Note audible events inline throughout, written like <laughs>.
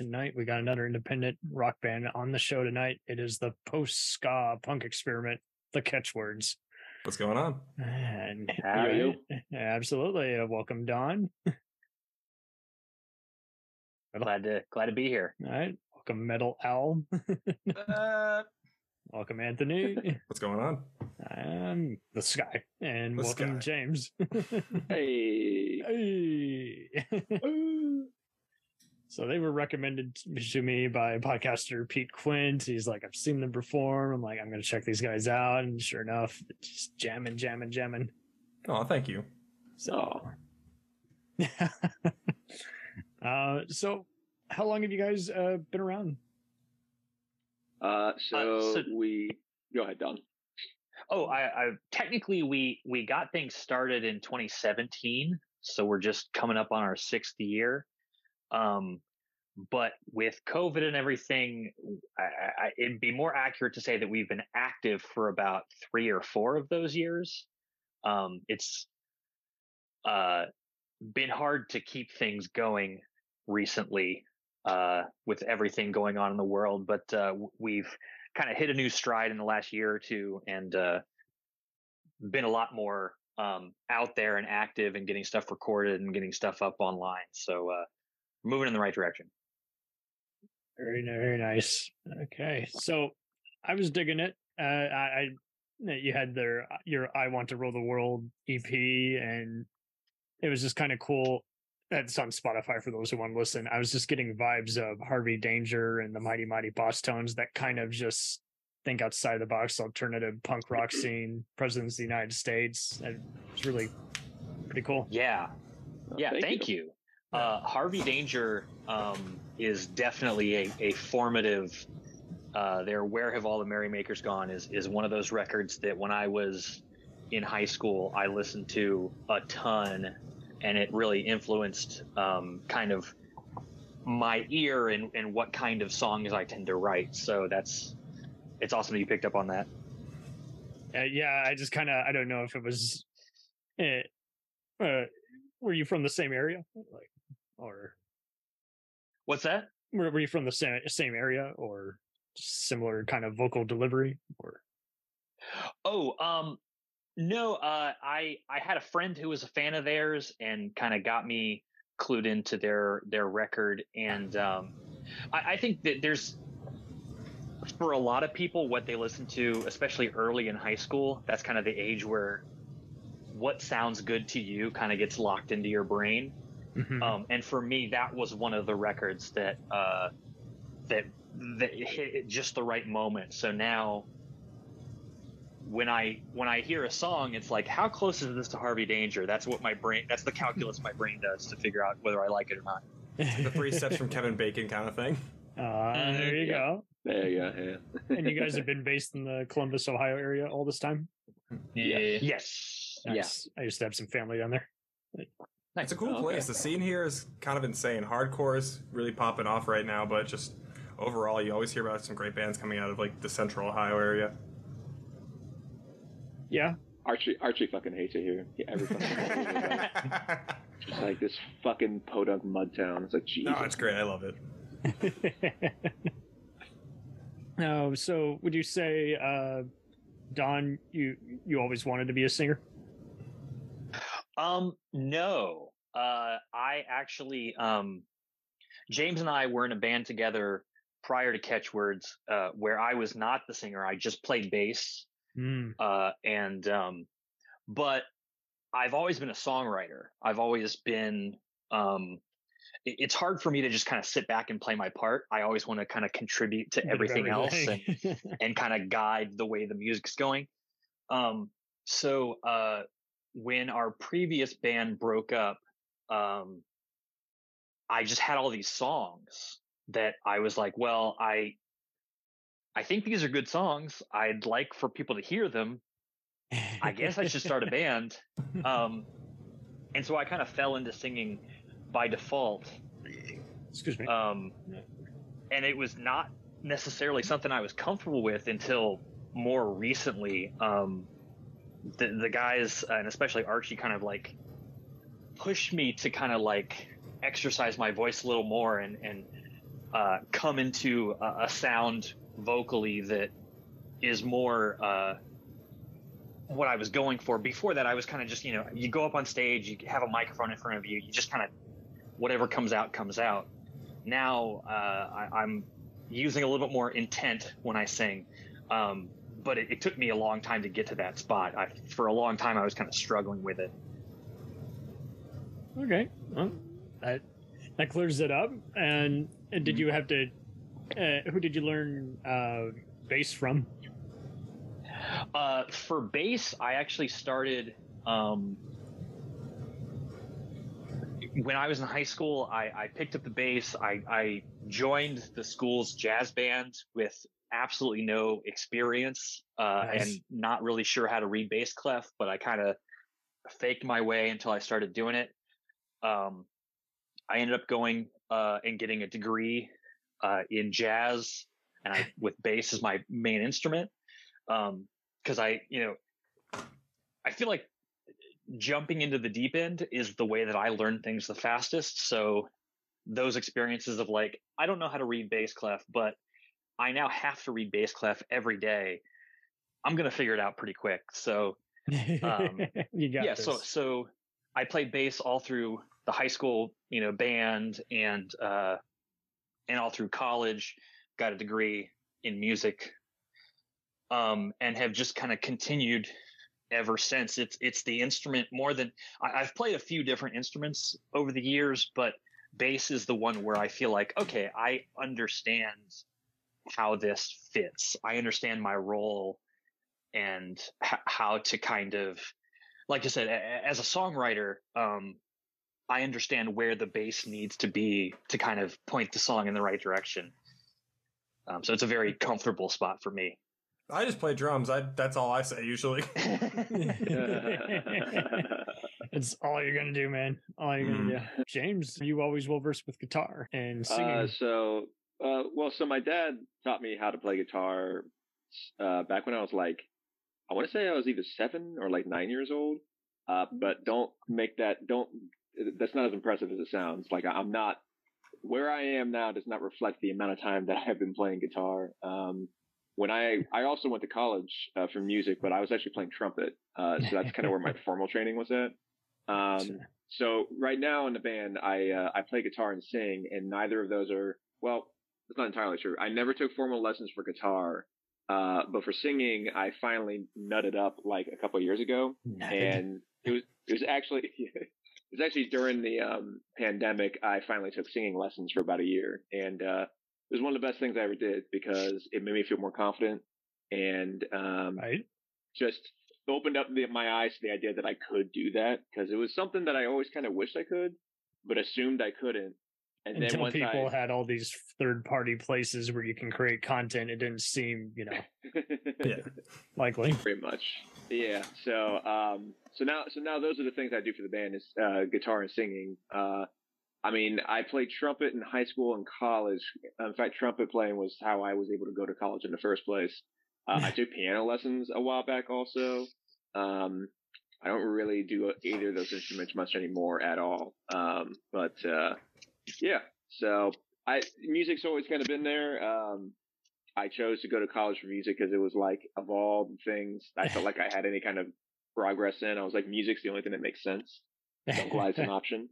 tonight we got another independent rock band on the show tonight. It is the post ska punk experiment, the Catchwords. What's going on? And How are you? Absolutely. Uh, welcome, Don. <laughs> Glad to glad to be here. All right. Welcome, Metal Al. <laughs> Uh, welcome, Anthony. <laughs> what's going on? and the Sky. And The welcome, Sky. James. Hey, hey. So they were recommended to me by podcaster Pete Quint. He's like, I've seen them perform. I'm like, I'm going to check these guys out. And sure enough, just jamming, jamming, jamming. Oh, thank you. So, <laughs> uh, so how long have you guys uh, been around? Uh, so, Uh, so- we go ahead, Don. Oh, I, I technically we we got things started in 2017, so we're just coming up on our sixth year. Um, but with COVID and everything, I, I, it'd be more accurate to say that we've been active for about three or four of those years. Um, it's uh, been hard to keep things going recently uh, with everything going on in the world, but uh, we've kind of hit a new stride in the last year or two and uh, been a lot more um, out there and active and getting stuff recorded and getting stuff up online. So uh, moving in the right direction. Very, very nice. Okay, so I was digging it. Uh, I, I you had their your "I Want to Rule the World" EP, and it was just kind of cool. That's on Spotify for those who want to listen. I was just getting vibes of Harvey Danger and the Mighty Mighty Bosstones that kind of just think outside the box alternative punk rock <clears throat> scene, presidents of the United States. And it's really pretty cool. Yeah. Uh, Yeah. Thank, you. Uh, Harvey Danger um, is definitely a, a formative. Uh, their "Where Have All the Merrymakers Gone" is is one of those records that when I was in high school I listened to a ton, and it really influenced um, kind of my ear and, and what kind of songs I tend to write. So that's it's awesome that you picked up on that. Uh, yeah, I just kind of I don't know if it was. Eh, uh, were you from the same area, like, or What's that? were, were you from the same same area, or similar kind of vocal delivery, or Oh, um, no. Uh, I I had a friend who was a fan of theirs and kind of got me clued into their their record, and um, I, I think that there's for a lot of people what they listen to, especially early in high school. That's kind of the age where what sounds good to you kind of gets locked into your brain. Mhm. Um, and for me, that was one of the records that uh, that that hit at just the right moment. So now, when I when I hear a song, it's like, how close is this to Harvey Danger? That's what my brain. That's the calculus my brain does to figure out whether I like it or not. The three steps from Kevin Bacon kind of thing. uh, there you Yeah. go. There you go. Yeah. And you guys have been based in the Columbus, Ohio area all this time. Yeah. Yes. Nice. I used to have some family down there. It's a cool Okay. place. The scene here is kind of insane. Hardcore is really popping off right now, but just overall, you always hear about some great bands coming out of like the Central Ohio area. Yeah, Archie, Archie fucking hates it here. Yeah, every fucking time we go back. It's like this fucking podunk mud town. It's like, Jesus. no, it's great. I love it. no, <laughs> so would you say, uh, Don, you you always wanted to be a singer? Um, no. Uh, I actually, um, James and I were in a band together prior to Catchwords, uh, where I was not the singer. I just played bass. Mm. Uh, and, um, but I've always been a songwriter. I've always been, um, it- it's hard for me to just kind of sit back and play my part. I always want to kind of contribute to of everything else and, <laughs> and kind of guide the way the music's going. Um, so uh, when our previous band broke up, um, I just had all these songs that I was like, well, I I think these are good songs. I'd like for people to hear them. I guess I should start a band. Um, and so I kind of fell into singing by default. Excuse me. Um, and it was not necessarily something I was comfortable with until more recently. Um, the, the guys, and especially Archie, kind of like pushed me to kind of like exercise my voice a little more and and uh, come into a, a sound vocally that is more uh, what I was going for. Before that, I was kind of just you know you go up on stage, you have a microphone in front of you, you just kind of whatever comes out comes out. Now uh, I, I'm using a little bit more intent when I sing. Um, but it, it, took me a long time to get to that spot. I, for a long time, I was kind of struggling with it. Okay, well, that that clears it up. And, and did you have to? Uh, who did you learn uh, bass from? Uh, for bass, I actually started um, when I was in high school. I, I picked up the bass. I, I joined the school's jazz band with absolutely no experience uh, nice. and not really sure how to read bass clef, but I kind of faked my way until I started doing it. Um, I ended up going uh, and getting a degree uh, in jazz, and I with bass as my main instrument. Because um, I, you know, I feel like jumping into the deep end is the way that I learn things the fastest. So those experiences of like, I don't know how to read bass clef, but I now have to read bass clef every day. I'm gonna figure it out pretty quick. So um, <laughs> you got yeah. This. So so I played bass all through the high school, you know, band and uh, and all through college. Got a degree in music, um, and have just kind of continued ever since. It's it's the instrument more than I, I've played a few different instruments over the years, but bass is the one where I feel like okay, I understand how this fits. I understand my role and h- how to kind of, like I said, a- as a songwriter, um, I understand where the bass needs to be to kind of point the song in the right direction. Um, so it's a very comfortable spot for me. I just play drums. I that's all I say usually. <laughs> <laughs> it's all you're gonna do, man. All you're gonna mm. do. James, you always well versed with guitar and singing. Uh, so uh, well, so my dad taught me how to play guitar uh, back when I was like, I want to say I was either seven or like nine years old. Uh, but don't make that, don't, that's not as impressive as it sounds. Like I'm not, where I am now does not reflect the amount of time that <laughs> I've been playing guitar. Um, when I, I also went to college uh, for music, but I was actually playing trumpet. Uh, so that's kind of where my <laughs> formal training was at. Um, so right now in the band, I, uh, I play guitar and sing and neither of those are, well, that's not entirely true. I never took formal lessons for guitar, uh, but for singing, I finally nutted up like a couple years ago, Nutted. and it was it was actually <laughs> it was actually during the um, pandemic. I finally took singing lessons for about a year, and uh, it was one of the best things I ever did because it made me feel more confident and um, right. just opened up the, my eyes to the idea that I could do that because it was something that I always kind of wished I could, but assumed I couldn't. And Until people I, had all these third party places where you can create content, it didn't seem, you know, yeah, <laughs> likely. Pretty much, yeah. So, um, so now, so now those are the things I do for the band is uh, guitar and singing. Uh, I mean, I played trumpet in high school and college. In fact, trumpet playing was how I was able to go to college in the first place. Uh, I took piano lessons a while back also. Um, I don't really do either of those instruments much anymore at all. Um, but, uh, yeah. So I music's always kind of been there. Um, I chose to go to college for music because it was like of all the things I felt like I had any kind of progress in. I was like, music's the only thing that makes sense. So glad it's an <laughs> option.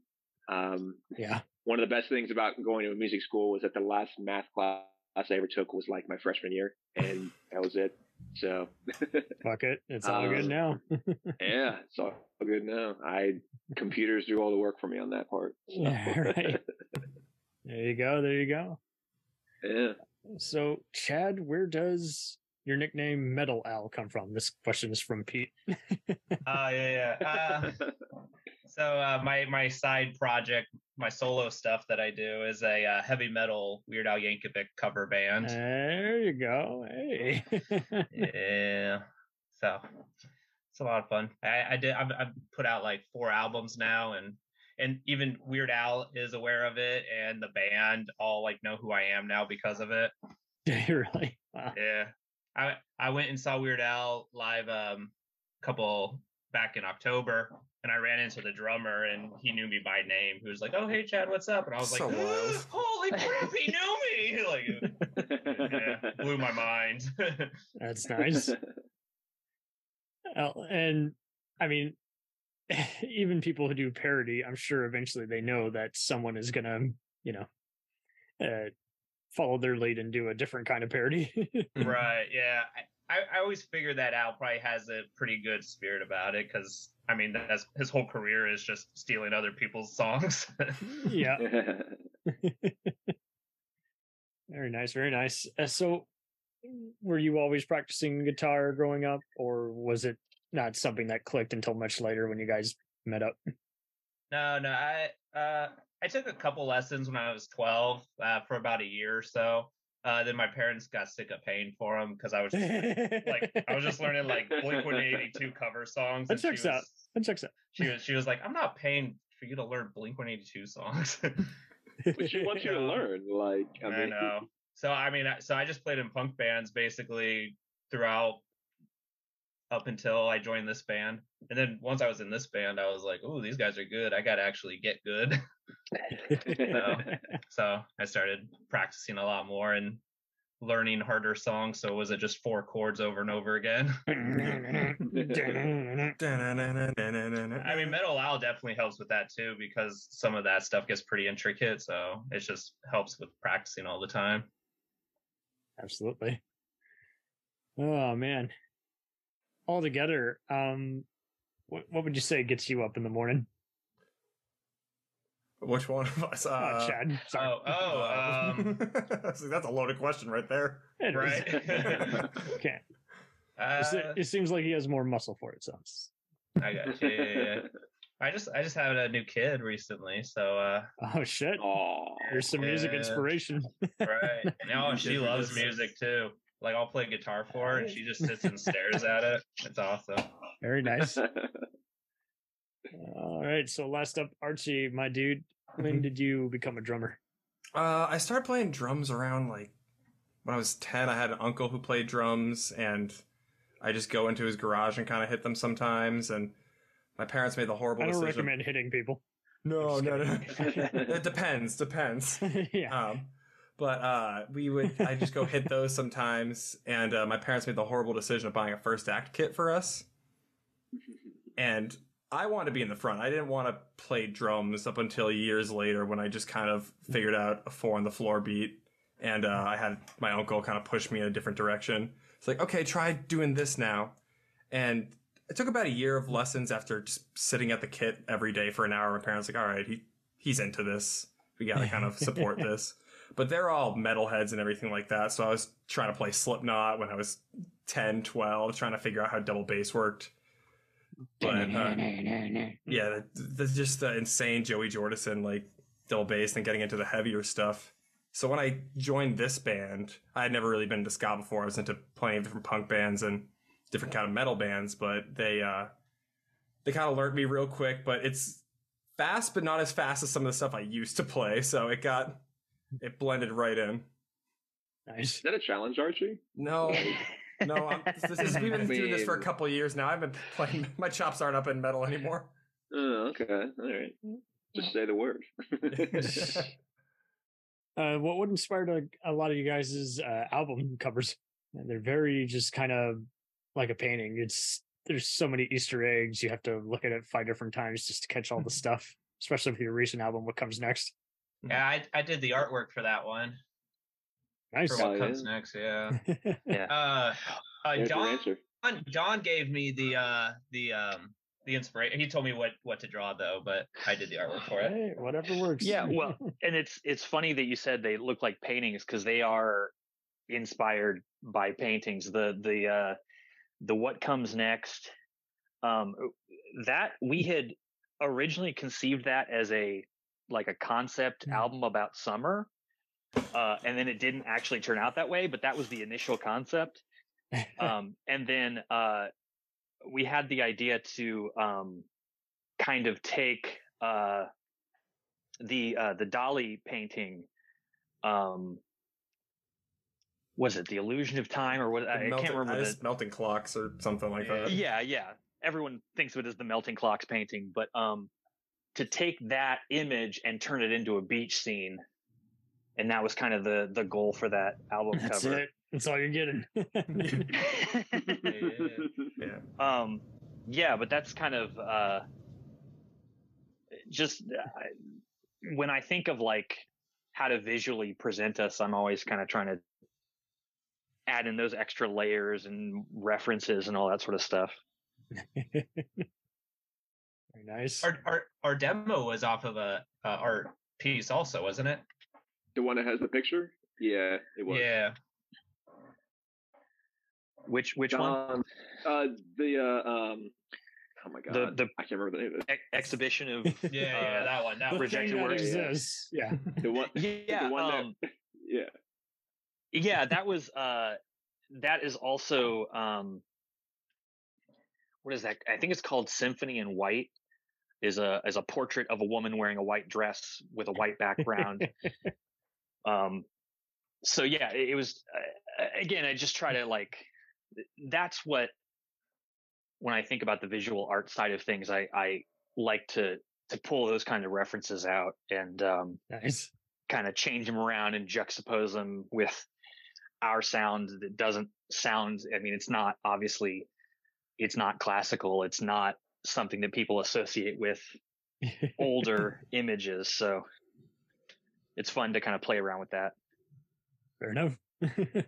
Um, yeah. One of the best things about going to a music school was that the last math class I ever took was like my freshman year, and that was it. So <laughs> fuck it, it's all um, good now. <laughs> yeah, it's all good now. I computers do all the work for me on that part. So. Yeah, right. <laughs> There you go. There you go. Yeah. So, Chad, where does your nickname Metal Al come from? This question is from Pete. Oh uh, yeah, yeah. Uh, so uh, my my side project, my solo stuff that I do is a uh, heavy metal Weird Al Yankovic cover band. There you go. Hey. <laughs> yeah. So it's a lot of fun. I, I did. I've, I've put out like four albums now, and and even Weird Al is aware of it, and the band all like know who I am now because of it. <laughs> really? Wow. Yeah. I I went and saw Weird Al live um a couple back in October and I ran into the drummer, and he knew me by name. He was like, "Oh, hey, Chad, what's up?" And I was So like, wild. "Holy crap, he knew me!" <laughs> Like, <laughs> yeah, blew my mind. <laughs> That's nice. Uh, and I mean, even people who do parody, I'm sure eventually they know that someone is gonna, you know, uh, follow their lead and do a different kind of parody. right? Yeah, I, I, I always figure that Al probably has a pretty good spirit about it because I mean, that's his whole career is just stealing other people's songs. <laughs> yeah, <laughs> very nice, very nice. Uh, so, were you always practicing guitar growing up, or was it not something that clicked until much later when you guys met up? No, no, I uh I took a couple lessons when I was 12 uh, for about a year or so. Uh, then my parents got sick of paying for them because I was just, like I was just learning like Blink 182 <laughs> cover songs. That and she checks out. was- That checks out. She was she was like, I'm not paying for you to learn Blink 182 songs. But she wants you to <laughs> learn. Like, I I, know. So I mean, so I just played in punk bands basically throughout up until I joined this band. And then once I was in this band, I was like, "Oh, these guys are good. I got to actually get good." <laughs> <laughs> so, <laughs> so I started practicing a lot more and learning harder songs. So was it just four chords over and over again? <laughs> I mean, Metal Al definitely helps with that too because some of that stuff gets pretty intricate. So it just helps with practicing all the time. Absolutely. Oh man. Altogether, um, what what would you say gets you up in the morning? Which one of us? Oh, Uh, Chad. Sorry. Oh, oh, <laughs> um, <laughs> See, that's a loaded question right there. It is. right. <laughs> Okay. uh, it seems like he has more muscle for it. So I got you. Yeah, yeah, yeah. I just I just had a new kid recently, so uh oh shit. oh, There's some music inspiration. right. No, she loves music too. Like I'll play guitar for her and she just sits and stares at it. It's awesome. Very nice. All right. So last up, Archie, my dude. When Mhm. did you become a drummer? Uh, I started playing drums around like when I was 10. I had an uncle who played drums, and I just go into his garage and kind of hit them sometimes. And my parents made the horrible I don't decision. recommend hitting people. No, no, no. <laughs> it depends. Depends. <laughs> yeah. Um, but uh, we would. I just go hit those sometimes, and uh, my parents made the horrible decision of buying a first act kit for us. <laughs> And I wanted to be in the front. I didn't want to play drums up until years later when I just kind of figured out a four on the floor beat, and uh, I had my uncle kind of push me in a different direction. It's like, okay, try doing this now, and it took about a year of lessons after just sitting at the kit every day for an hour. My parents like, all right, he he's into this. We got to kind of support <laughs> this. But they're all metalheads and everything like that. So I was trying to play Slipknot when I was 10, 12, trying to figure out how double bass worked. But uh, <laughs> yeah, that's just the insane Joey Jordison like double bass and getting into the heavier stuff. So when I joined this band, I had never really been into ska before. I was into plenty of different punk bands and different kind of metal bands, but they uh they kind of learned me real quick, but it's fast but not as fast as some of the stuff I used to play, so it got it blended right in. Nice. Is that a challenge, Archie? No, <laughs> no, I'm, <laughs> this is, we've been doing this for a couple of years now. I've been playing. <laughs> My chops aren't up in metal anymore. Oh, okay. All right. Just say the word. <laughs> Uh, what would inspired a, a lot of you guys' uh, album covers? They're very just kind of like a painting. It's there's so many Easter eggs. You have to look at it five different times just to catch all the stuff. Especially with your recent album, what comes next? Yeah, I I did the artwork for that one. Nice. For what yeah. comes next, yeah. <laughs> Yeah. Uh, uh There's your John. John gave me the uh the um the inspiration. He told me what what to draw though, but I did the artwork for it. Hey, whatever works. Yeah, well, <laughs> and it's it's funny that you said they look like paintings because they are inspired by paintings. The the uh the what comes next um that we had originally conceived that as a like a concept Hmm. album about summer uh and then it didn't actually turn out that way but that was the initial concept. <laughs> Um and then uh we had the idea to um kind of take uh the uh the Dali painting um was it the illusion of time or what? The I, I melting, can't remember I the melting clocks or something like that. yeah yeah. Everyone thinks of it as the melting clocks painting, but um, to take that image and turn it into a beach scene, and that was kind of the the goal for that album That's cover. it. That's all you're getting. <laughs> Yeah. um, yeah, but that's kind of uh, just I, when I think of like how to visually present us, I'm always kind of trying to add in those extra layers and references and all that sort of stuff. <laughs> Very nice. Our, our our demo was off of a uh, art piece, also, wasn't it? The one that has the picture. Yeah, it was. Yeah. Which which one? Uh, the uh, um, oh my god, The the I can't remember the name of it. ex- exhibition of <laughs> Yeah, yeah, Uh, that one. That the rejected thing that words. exists. <laughs> <laughs> Yeah. The one, yeah the one um, that, yeah. yeah that was uh that is also um what is that i think it's called symphony in white is a is a portrait of a woman wearing a white dress with a white background um so yeah it, it was uh, again i just try to like that's what when i think about the visual art side of things i i like to to pull those kind of references out and um Nice. kind of change them around and juxtapose them with our sound that doesn't sound i mean it's not obviously it's not classical it's not something that people associate with <laughs> older images so it's fun to kind of play around with that Fair enough. <laughs>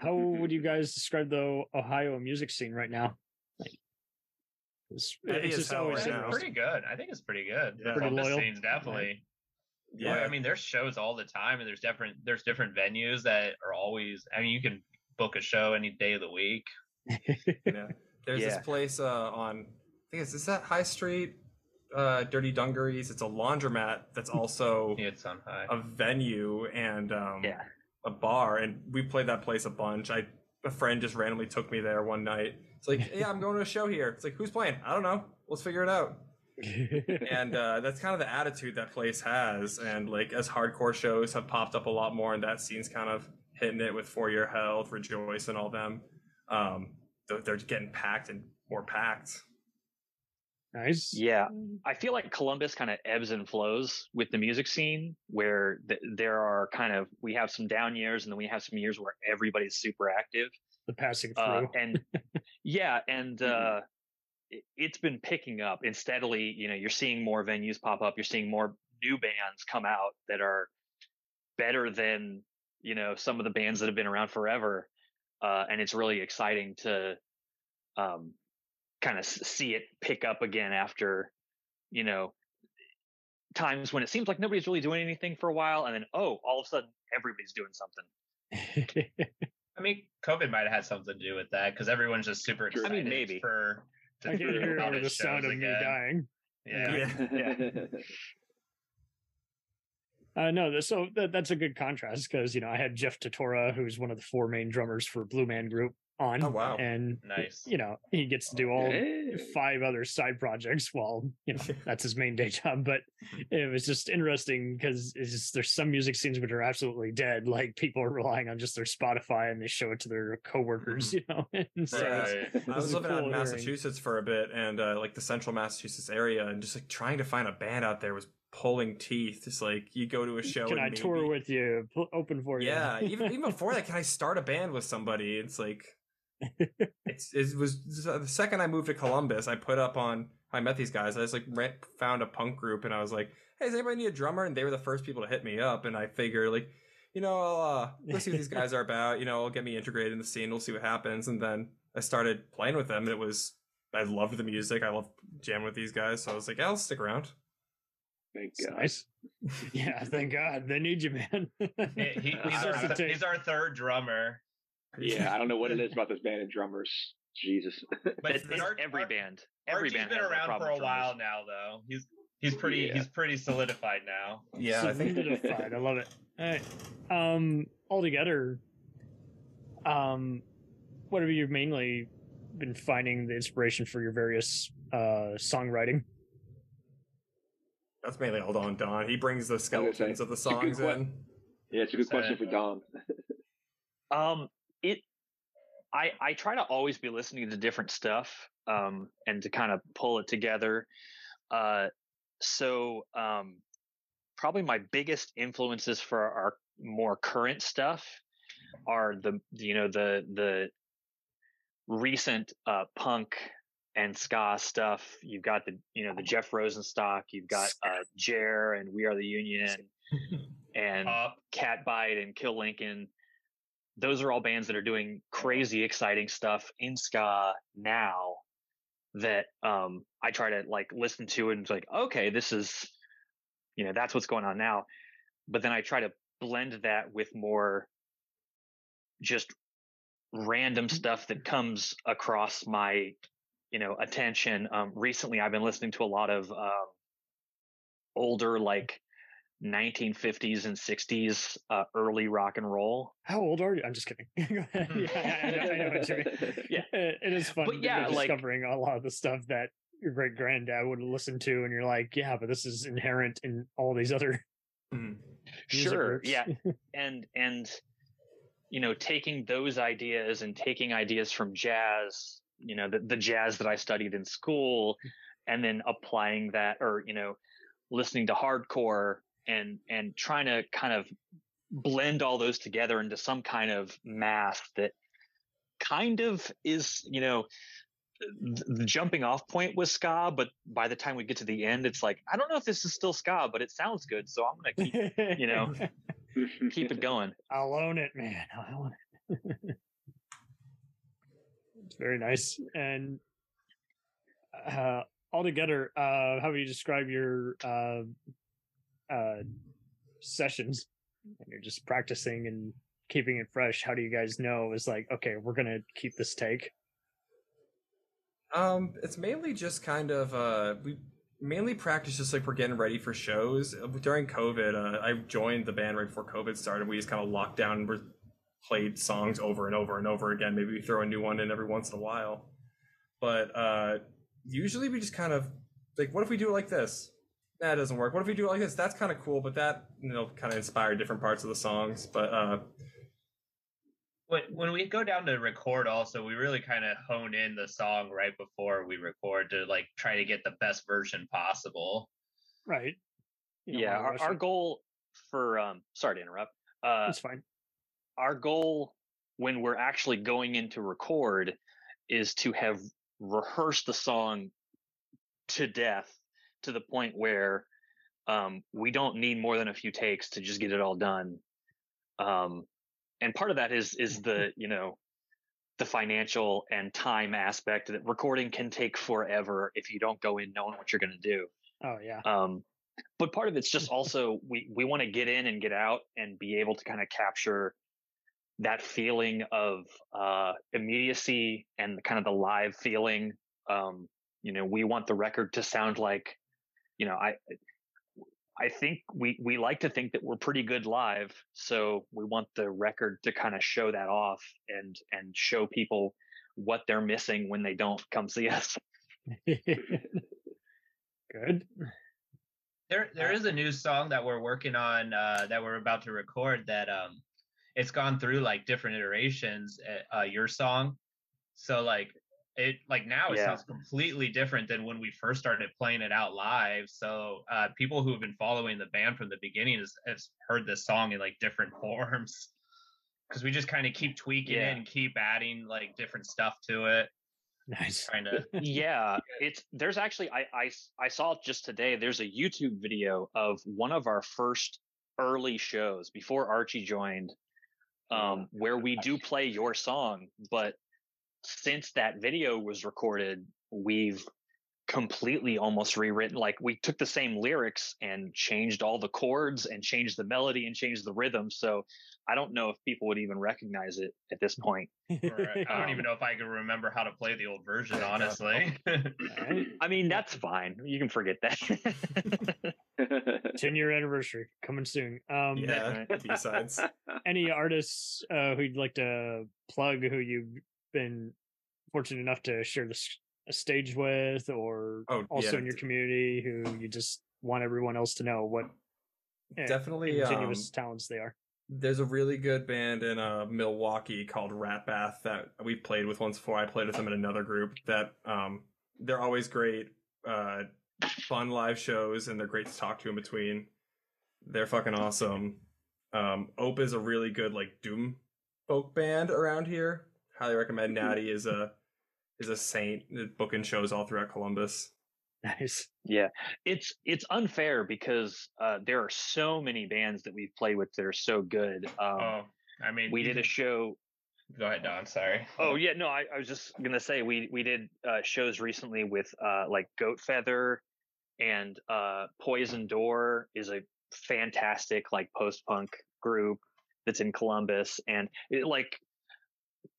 How would you guys describe the Ohio music scene right now? Like, it's, it's just always It's pretty good. I think it's pretty good. Yeah. The Pretty Columbus loyal. scene's definitely. Yeah. Yeah. I mean, there's shows all the time, and there's different there's different venues that are always. I mean, you can book a show any day of the week. <laughs> yeah. There's Yeah. this place uh, on, I think it's is that High Street, uh, Dirty Dungarees. It's a laundromat that's <laughs> also It's on high. a venue and um, yeah a bar, and we played that place a bunch. I a friend just randomly took me there one night. It's like, yeah, I'm going to a show here. It's like, who's playing? I don't know. Let's figure it out. <laughs> and uh, that's kind of the attitude that place has. And like as hardcore shows have popped up a lot more, and that scene's kind of hitting it with For Your Health, Rejoice, and all them. Um, they're, they're getting packed and more packed. Nice. yeah. I feel like columbus kind of ebbs and flows with the music scene where th- there are kind of we have some down years and then we have some years where everybody's super active. The passing through. uh, and <laughs> yeah and uh it, it's been picking up and steadily you know you're seeing more venues pop up. You're seeing more new bands come out that are better than you know some of the bands that have been around forever. Uh and it's really exciting to um kind of see it pick up again after you know times when it seems like nobody's really doing anything for a while and then oh all of a sudden everybody's doing something <laughs> I mean, COVID might have had something to do with that because everyone's just super Sure. I excited mean, maybe. for. <laughs> to I can hear hear about over the sound shows of me dying. Yeah. Yeah. <laughs> Uh, no, so that, that's a good contrast because you know I had Jeff Tatora, who's one of the four main drummers for Blue Man Group, on. Oh, wow. And Nice. you know he gets to do all Hey. five other side projects while you know <laughs> that's his main day job. But it was just interesting because just there's some music scenes which are absolutely dead. Like people are relying on just their Spotify and they show it to their coworkers, you know. <laughs> And so it's- Right. I was living cool out in hearing. Massachusetts for a bit, and uh, like the central Massachusetts area, and just like trying to find a band out there was pulling teeth. Just like you go to a show. can and I maybe- tour with you? Open for you? Yeah, even even <laughs> before that, can I start a band with somebody? It's like <laughs> it's it was the second I moved to Columbus, I put up on I met these guys. I just like ran, found a punk group, and I was like, "Hey, does anybody need a drummer?" And they were the first people to hit me up, and I figure like. You know, I'll uh, let's see what these <laughs> guys are about. You know, I'll get me integrated in the scene. We'll see what happens. And then I started playing with them. And it was, I loved the music. I loved jamming with these guys. So I was like, I'll stick around. Thank God. nice. <laughs> yeah, thank God they need you, man. He, he- <laughs> he's, our, he's our third drummer. Yeah, I don't know what it is about this <laughs> band and drummers. Jesus. But It's, it's Art- every Art- band. Every Archie's band been has that around for a with while now, though. He's he's pretty Yeah. he's pretty solidified now. Yeah, I solidified. I love it. All right. Um, altogether, um, what have you mainly been finding the inspiration for your various uh songwriting? That's mainly all on Don. He brings the skeletons of the it's a good songs que- in. Yeah, it's a good So- question for Don. <laughs> Um, it, I, I try to always be listening to different stuff. um, and to kind of pull it together. Uh, so um, probably my biggest influences for our more current stuff are the you know the the recent uh, punk and ska stuff. You've got the you know the Jeff Rosenstock. You've got uh, Jer and We Are the Union <laughs> and Up. Catbite and Kill Lincoln. Those are all bands that are doing crazy exciting stuff in ska now that um I try to like listen to and it's like, okay, this is you know, that's what's going on now. But then I try to blend that with more just random stuff that comes across my you know attention um recently i've been listening to a lot of um older like 1950s and 60s uh, early rock and roll How old are you? I'm just kidding. <laughs> Yeah, I know, I know what you mean. <laughs> Yeah. It- is fun. But yeah, like- discovering a lot of the stuff that your great granddad would listen to, and you're like, yeah, but this is inherent in all these other. <laughs> Mhm. sure yeah and and you know taking those ideas and taking ideas from jazz you know the, the jazz that i studied in school and then applying that or you know listening to hardcore and and trying to kind of blend all those together into some kind of mass that kind of is you know the jumping off point was ska but by the time we get to the end it's like i don't know if this is still ska but it sounds good so i'm gonna keep you know, <laughs> keep it going I'll own it, man. I'll own it. <laughs> very nice. And uh, altogether, uh, how would you describe your uh, uh, sessions? When you're just practicing and keeping it fresh. How do you guys know? It's like, okay, we're gonna keep this take. Um, it's mainly just kind of uh, we mainly practice just like we're getting ready for shows. Uh, During COVID, uh, I joined the band right before COVID started. We just kind of locked down and we played songs over and over and over again. Maybe we throw a new one in every once in a while, but uh, usually we just kind of like, what if we do it like this? That doesn't work. What if we do it like this? That's kind of cool, but that you know kind of inspired different parts of the songs. But uh, when when we go down to record also we really kind of hone in the song right before we record to like try to get the best version possible Right. You don't yeah our, our goal for um sorry to interrupt uh It's fine. Our goal when we're actually going in to record is to have rehearsed the song to death to the point where um, we don't need more than a few takes to just get it all done. Um, and part of that is is the you know the financial and time aspect that recording can take forever if you don't go in knowing what you're going to do. Oh yeah. Um, but part of it's just <laughs> also we we want to get in and get out and be able to kind of capture that feeling of uh, immediacy and kind of the live feeling. Um, you know, we want the record to sound like, you know, I I think we we like to think that we're pretty good live, so we want the record to kind of show that off and and show people what they're missing when they don't come see <laughs> us. <laughs> Good. There, there is a new song that we're working on uh, that we're about to record that um, it's gone through like different iterations. Uh, uh, your song, so like it, like now it Yeah. sounds completely different than when we first started playing it out live. So uh, people who have been following the band from the beginning has, has heard this song in like different <laughs> forms because we just kind of keep tweaking Yeah. it and keep adding like different stuff to it, Nice. trying to. <laughs> yeah it's there's actually I, I i saw just today there's a youtube video of one of our first early shows before archie joined um where we do play your song but since that video was recorded we've completely almost rewritten like we took the same lyrics and changed all the chords and changed the melody and changed the rhythm so i don't know if people would even recognize it at this point <laughs> Right. I don't Um, even know if I can remember how to play the old version, honestly. <laughs> <laughs> I mean that's fine you can forget that 10 year anniversary coming soon. Um, yeah, B sides. Any artists uh, who'd like to plug who you've been fortunate enough to share the a stage with, or Oh, also yeah. in your community who you just want everyone else to know what eh, Definitely, um, continuous talents they are? There's a really good band in uh, Milwaukee called Rat Bath that we've played with once before. I played with them in another group. That um, they're always great, uh, fun live shows, and they're great to talk to in between. They're fucking awesome. Um, Ope is a really good like doom folk band around here. Highly recommend. Natty is a is a saint booking shows all throughout Columbus. Nice. Yeah, it's it's unfair because uh, there are so many bands that we've played with that are so good. Um, oh, I mean, we did a show. Go ahead, Don. Sorry. Oh yeah, no, I, I was just gonna say we we did uh, shows recently with uh, like Goat Feather and uh, Poison Door is a fantastic like post punk group that's in Columbus, and it, like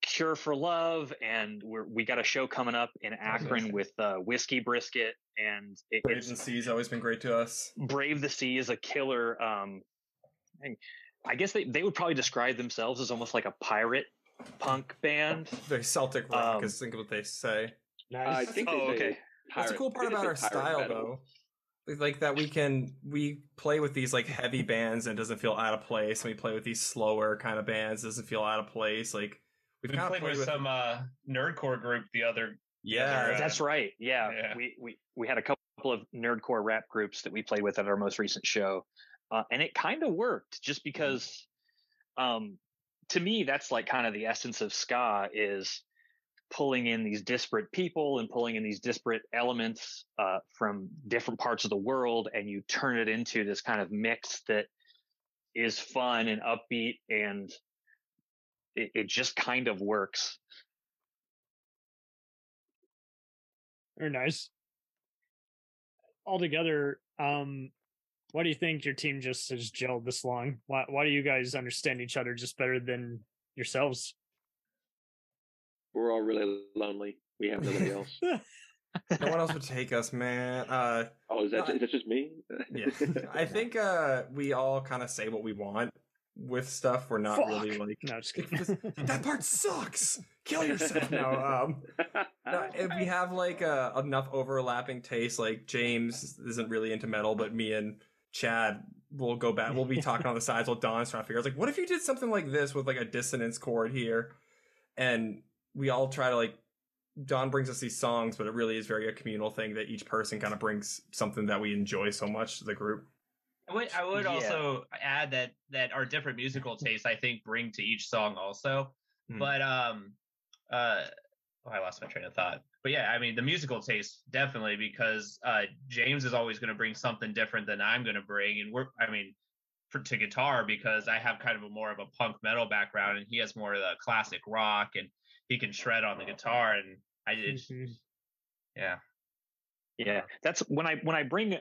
Cure for Love, and we're, we got a show coming up in Akron with uh, Whiskey Brisket, and it, Brave the Sea's always been great to us. Brave the Sea is a killer. Um, I guess they, they would probably describe themselves as almost like a pirate punk band. Very Celtic rock um, is think what they say. Nice. I think oh, okay. That's a cool part about our style, metal. though. Like that, we can we play with these like heavy bands and it doesn't feel out of place, and we play with these slower kind of bands doesn't feel out of place. Like we've we played, played with, some uh, nerdcore group the other. Yeah, uh, that's right. Yeah. yeah, we we we had a couple of nerdcore rap groups that we played with at our most recent show, uh, and it kind of worked just mm-hmm. because, um, to me, that's like kind of the essence of ska is pulling in these disparate people and pulling in these disparate elements uh, from different parts of the world, and you turn it into this kind of mix that is fun and upbeat and it, it just kind of works. Very nice. Altogether, um, why do you think your team just has gelled this long? Why why do you guys understand each other just better than yourselves? We're all really lonely. We have nobody <laughs> else. no one else would take us, man. Uh, oh, is that, uh, is that just me? yeah, I think uh, we all kind of say what we want, with stuff. We're not Fuck. really like no, just <laughs> kidding. <laughs> that part sucks. Kill yourself. no, um, <laughs> no, if we have like uh, enough overlapping tastes, like James isn't really into metal, but me and Chad will go back. We'll be talking on the sides while Don's trying to figure out like, what if you did something like this with like a dissonance chord here, and we all try to like. Don brings us these songs, but it really is very a communal thing that each person kind of brings something that we enjoy so much to the group. I would, I would yeah. also add that that our different musical tastes, I think, bring to each song also. Mm. But um, uh, oh, I lost my train of thought. But yeah, I mean, the musical taste definitely because uh, James is always going to bring something different than I'm going to bring, and we're, I mean, for, to guitar because I have kind of a more of a punk metal background, and he has more of the classic rock, and he can shred on the guitar, and I did, mm-hmm. yeah. Yeah, that's when I when I bring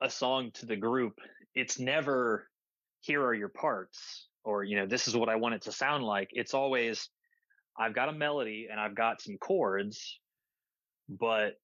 a song to the group, it's never here are your parts or you know this is what I want it to sound like. It's always I've got a melody and I've got some chords, but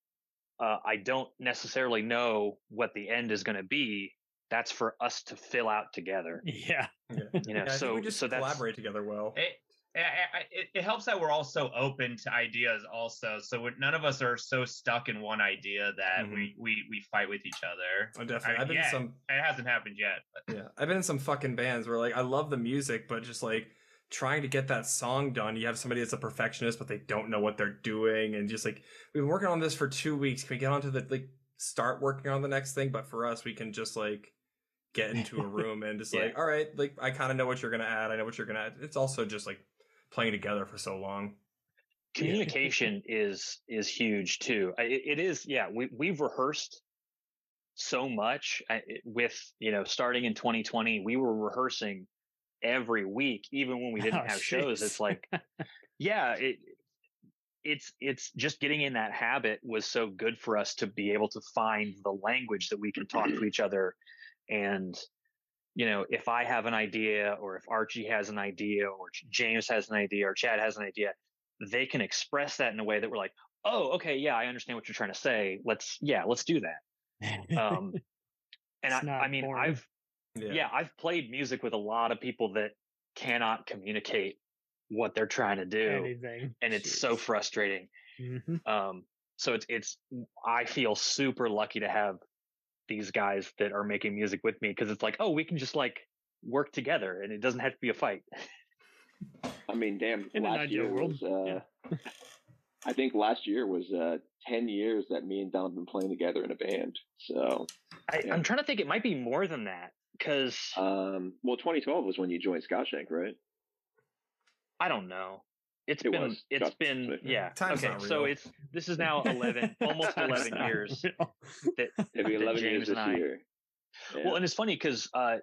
uh, I don't necessarily know what the end is going to be. That's for us to fill out together. Yeah, yeah. you know. Yeah, so we just so collaborate together well. It, it, it, helps that we're all so open to ideas also. So none of us are so stuck in one idea that mm-hmm. we, we we fight with each other. Oh, definitely. I have been yeah, some it hasn't happened yet but. yeah i've been in some fucking bands where like i love the music but just like trying to get that song done. You have somebody that's a perfectionist but they don't know what they're doing and just like we've been working on this for two weeks. Can we get onto the like start working on the next thing? But for us we can just like get into a <laughs> room and just yeah. like all right like i kind of know what you're gonna add. I know what you're gonna add. It's also just like playing together for so long. Communication is is huge too. It, it is, yeah. We we've rehearsed so much with you know starting in 2020. We were rehearsing every week, even when we didn't oh, have geez. shows. It's like, <laughs> yeah, it, it's it's just getting in that habit was so good for us to be able to find the language that we can talk to each other and you know, if I have an idea or if Archie has an idea or James has an idea or Chad has an idea, they can express that in a way that we're like, oh, okay, yeah, I understand what you're trying to say. Let's, yeah, let's do that. Um, <laughs> and I, I mean, boring. I've, yeah. yeah, I've played music with a lot of people that cannot communicate what they're trying to do. Anything. And it's Jeez. so frustrating. Mm-hmm. Um, so it's, it's, I feel super lucky to have these guys that are making music with me because it's like, oh, we can just like work together and it doesn't have to be a fight. I mean, damn, In last ideal year world, was. Uh, <laughs> I think last year was uh, ten years that me and Don have been playing together in a band. So, I, Yeah. I'm trying to think. It might be more than that because um, well, 2012 was when you joined Scottshank, right? I don't know. It's It been was. it's Trust me. been yeah. Time's okay, so it's this is now 11 <laughs> almost 11 years that <laughs> It'll be that 11 years James this and I year. Yeah. Well, and it's funny because uh,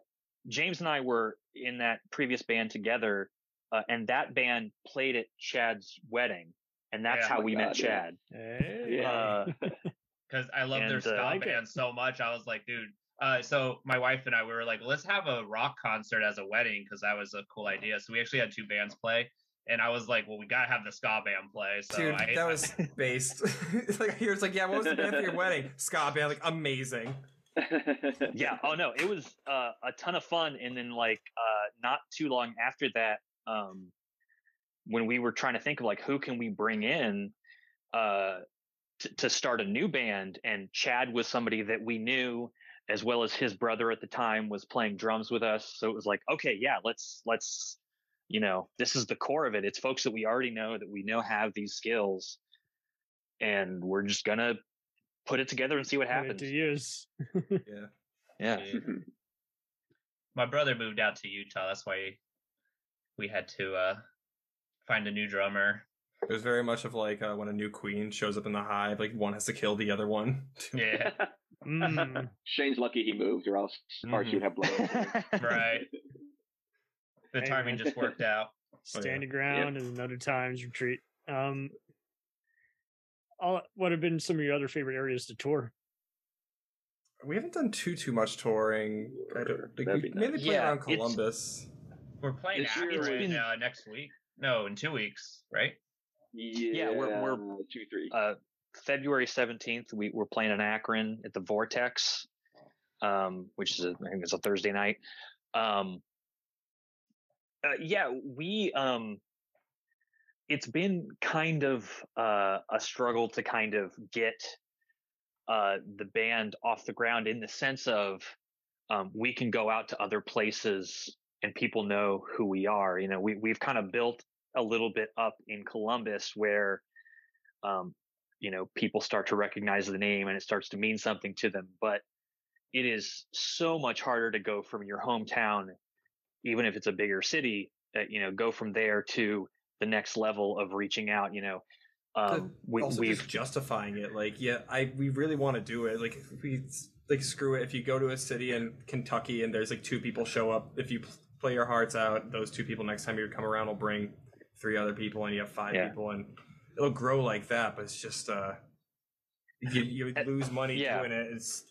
James and I were in that previous band together, uh, and that band played at Chad's wedding, and that's Yeah. how Oh we met God, yeah. Chad. Hey. Yeah. Uh, <laughs> because I love their And, uh, ska like it. band so much. I was like, dude. Uh, so my wife and I we were like, let's have a rock concert as a wedding because that was a cool idea. So we actually had two bands play, and I was like, well, we gotta have the ska band play. So Dude, I, that was based. <laughs> like he was like, "Yeah, what was the band for your wedding?" <laughs> Ska band, like amazing. <laughs> yeah. Oh no, it was uh, a ton of fun. And then like uh, not too long after that, um, when we were trying to think of like who can we bring in uh, t- to start a new band, and Chad was somebody that we knew as well as his brother at the time was playing drums with us. So it was like, okay, yeah, let's let's you know this is the core of it. It's folks that we already know that we know have these skills, and we're just gonna put it together and see what happens. to use. <laughs> Yeah. Yeah. Yeah. <laughs> my brother moved out to Utah. That's why we had to uh, find a new drummer. It was very much of like uh, when a new queen shows up in the hive, like one has to kill the other one. <laughs> Yeah, Mm. Shane's lucky he moved, or else Archie would have blown. right. The Hey, timing man. just worked out. <laughs> Stand your ground and another times retreat. Um, all, what have been some of your other favorite areas to tour? we haven't done too too much touring. I don't, like, we be mainly nice. play Yeah, around Columbus. We're playing This year Akron was- uh, next week. No, in two weeks, right? Yeah, we're- we're- two three. uh, February 17th, we were playing in Akron at the Vortex, um, which is, a, I think it's a Thursday night. Um, uh, yeah, we, um, it's been kind of uh, a struggle to kind of get uh, the band off the ground in the sense of um, we can go out to other places and people know who we are. You know, we, we've kind of built a little bit up in Columbus where, um, you know, people start to recognize the name and it starts to mean something to them. But it is so much harder to go from your hometown, even if it's a bigger city, uh, you know, go from there to the next level of reaching out. You know, um, we, also we've just justifying it like yeah i we really want to do it like we like screw it if you go to a city in kentucky and there's like two people show up if you pl- play your hearts out those two people next time you come around will bring three other people and you have five Yeah. people and it'll grow like that but it's just uh you, you lose money yeah. doing it it's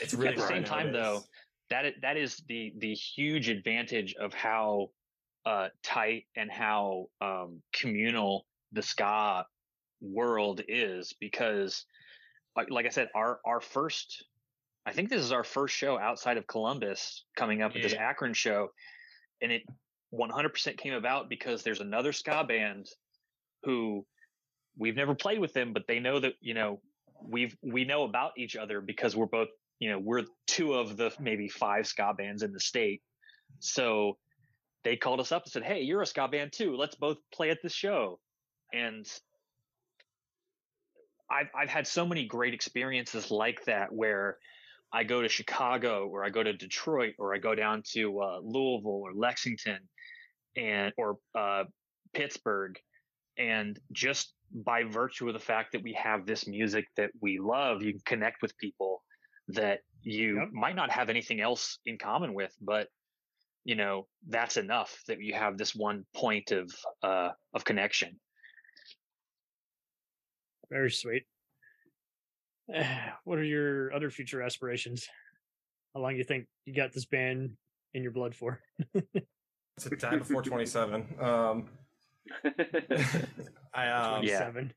it's really at the same time though. That that is the the huge advantage of how uh tight and how um communal the ska world is because like, like i said our our first i think this is our first show outside of columbus coming up with this akron show and it 100% came about because there's another ska band who we've never played with them but they know that you know we've we know about each other because we're both you know we're two of the maybe five ska bands in the state. So they called us up and said hey you're a ska band too. Let's both play at this show. And i've i've had so many great experiences like that where i go to chicago or i go to detroit or i go down to uh, louisville or lexington and or uh, pittsburgh. And just by virtue of the fact that we have this music that we love you can connect with people that you Yep. might not have anything else in common with but you know that's enough that you have this one point of uh of connection Very sweet. <sighs> What are your other future aspirations? How long do you think you got this band in your blood for? <laughs> to time before 27 um <laughs> i um Yeah. I'm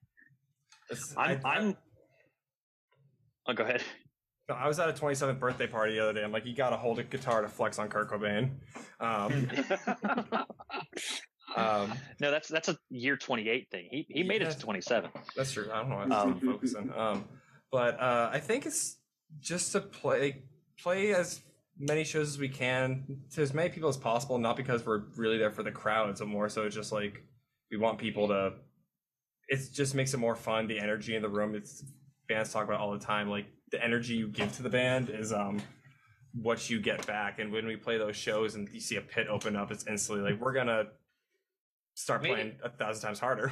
I- I- i'm oh go ahead No, I was at a 27th birthday party the other day. I'm like, you gotta hold a guitar to flex on Kurt Cobain. Um, <laughs> um, no that's that's a year 28 thing he he made it to 27 that's true. I don't know. I was Um, focusing. Um, but uh, I think it's just to play play as many shows as we can to as many people as possible. Not because we're really there for the crowds, but more so just like we want people to. It just makes it more fun. The energy in the room. It's bands talk about all the time. Like the energy you give to the band is um what you get back. And when we play those shows and you see a pit open up, it's instantly like we're gonna start We- playing a thousand times harder.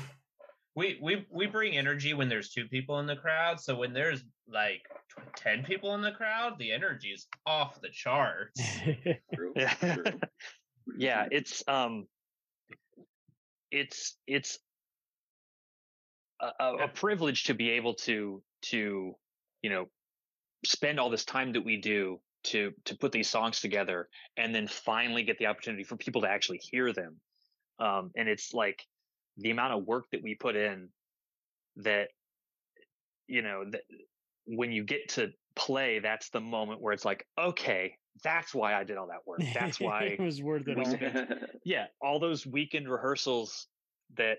We we we bring energy when there's two people in the crowd. So when there's like tw- ten people in the crowd, the energy is off the charts. <laughs> True. Yeah. True. yeah it's um it's it's a, a, a privilege to be able to to you know spend all this time that we do to to put these songs together and then finally get the opportunity for people to actually hear them um and it's like the amount of work that we put in that you know that when you get to play that's the moment where it's like okay that's why i did all that work that's <laughs> why it was worth it all. spent- <laughs> yeah, all those weekend rehearsals that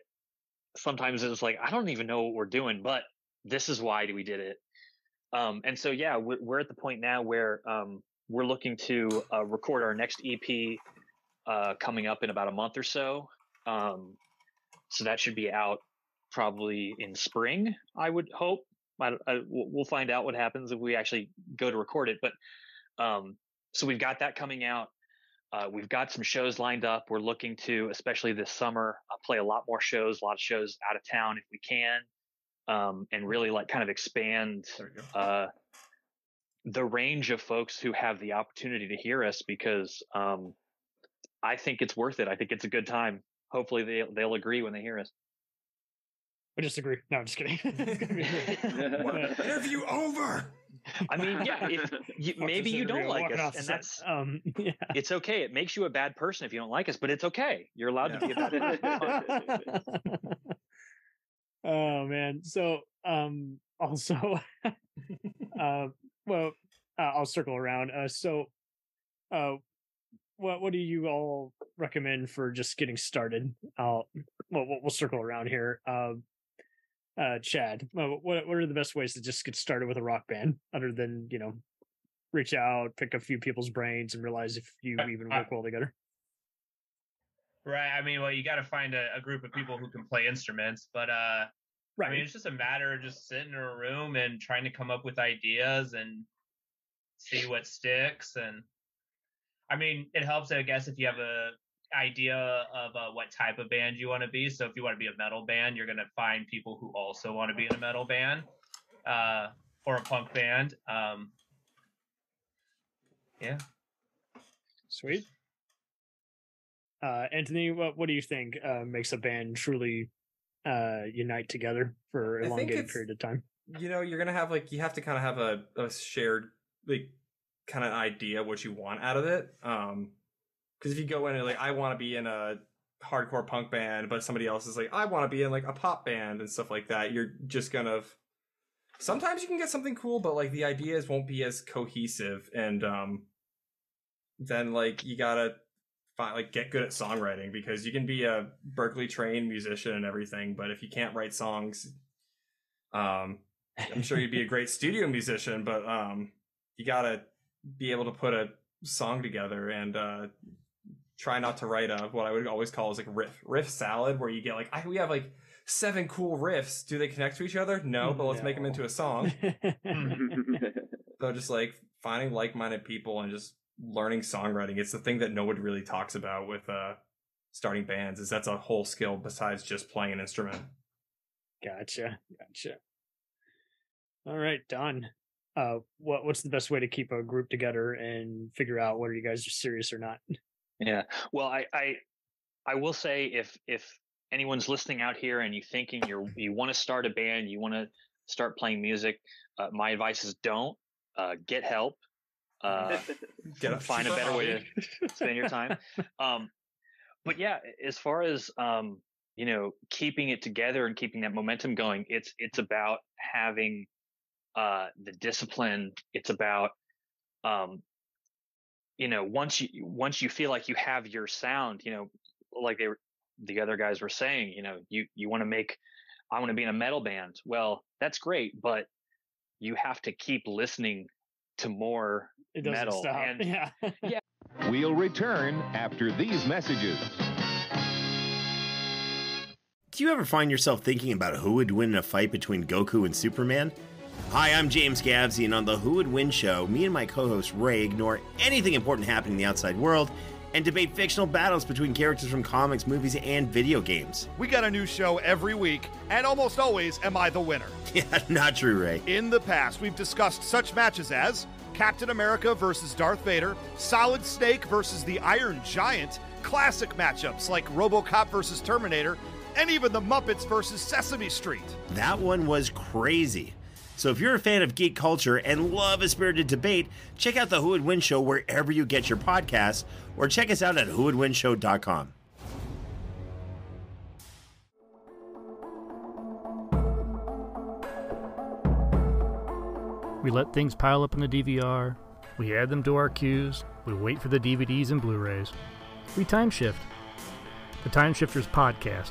sometimes it's like I don't even know what we're doing, but this is why we did it. Um, and so yeah, we're, we're at the point now where um, we're looking to uh, record our next EP uh, coming up in about a month or so. Um, so that should be out probably in spring, I would hope. I, I, we'll find out what happens if we actually go to record it. But um, so we've got that coming out. Uh, we've got some shows lined up. We're looking to, especially this summer, uh, play a lot more shows, a lot of shows out of town if we can, um, and really like kind of expand There we go. uh, the range of folks who have the opportunity to hear us because um, I think it's worth it. I think it's a good time. Hopefully they they'll agree when they hear us. I disagree. No, I'm just kidding. <laughs> It's gonna be <laughs> <laughs> great. Interview over. I mean, yeah, if you, maybe you don't like us, and set. that's um yeah. it's okay. It makes you a bad person if you don't like us, but it's okay. You're allowed to be a bad person. Oh man. So um <laughs> also <laughs> uh well uh, I'll circle around. Uh so uh what what do you all recommend for just getting started? I'll well we'll, we'll circle around here. Um uh Chad, uh, what what are the best ways to just get started with a rock band other than, you know, reach out, pick a few people's brains and realize if you even work well together? Right. I mean, well, you got to find a, a group of people who can play instruments, but uh, I mean, it's just a matter of just sitting in a room and trying to come up with ideas and see what sticks. And I mean, it helps, I guess, if you have a idea of uh, what type of band you want to be. So if you want to be a metal band, you're going to find people who also want to be in a metal band uh, or a punk band. Um, yeah. Sweet. Uh, Anthony, what what do you think uh, makes a band truly uh, unite together for a elongated period of time? you know you're gonna have like you have to kind of have a, a shared like kind of idea what you want out of it um because if you go in and like i want to be in a hardcore punk band but somebody else is like i want to be in like a pop band and stuff like that you're just gonna sometimes you can get something cool but like the ideas won't be as cohesive and um then like you gotta find like get good at songwriting because you can be a berkeley trained musician and everything but if you can't write songs um I'm sure you'd be a <laughs> great studio musician, but um, you gotta be able to put a song together and uh, try not to write a what I would always call is like riff riff salad, where you get like I, we have like seven cool riffs. Do they connect to each other? No, but let's make them into a song. <laughs> so just like finding like minded people and just learning songwriting. It's the thing that nobody really talks about with uh, starting bands. Is that's a whole skill besides just playing an instrument. gotcha, gotcha. All right, done. Uh, what what's the best way to keep a group together and figure out whether you guys are serious or not? Yeah. Well, I, I, I will say if if anyone's listening out here and you thinking you're <laughs> you want to start a band, you want to start playing music, uh, my advice is don't uh, get help. Uh, <laughs> find a better way to <laughs> spend your time. Um, but yeah, as far as um, you know, keeping it together and keeping that momentum going, it's it's about having uh, the discipline. It's about um, you know once you once you feel like you have your sound, you know, like they were, the other guys were saying, you know, you you want to make I want to be in a metal band. Well, that's great, but you have to keep listening to more It doesn't metal. stop. And <laughs> yeah. We'll return after these messages. Do you ever find yourself thinking about who would win in a fight between Goku and Superman? Hi, I'm James Gabsy, and on the Who Would Win show, me and my co host Ray ignore anything important happening in the outside world and debate fictional battles between characters from comics, movies, and video games. We got a new show every week, and almost always am I the winner. <laughs> Yeah, not true, Ray. In the past, we've discussed such matches as Captain America versus Darth Vader, Solid Snake versus the Iron Giant, classic matchups like Robocop versus Terminator, and even the Muppets versus Sesame Street. That one was crazy. So if you're a fan of geek culture and love a spirited debate, check out the Who Would Win show wherever you get your podcasts, or check us out at whowouldwinshow.com. We let things pile up in the DVR. We add them to our queues. We wait for the DVDs and Blu rays. We time shift. The Time Shifters Podcast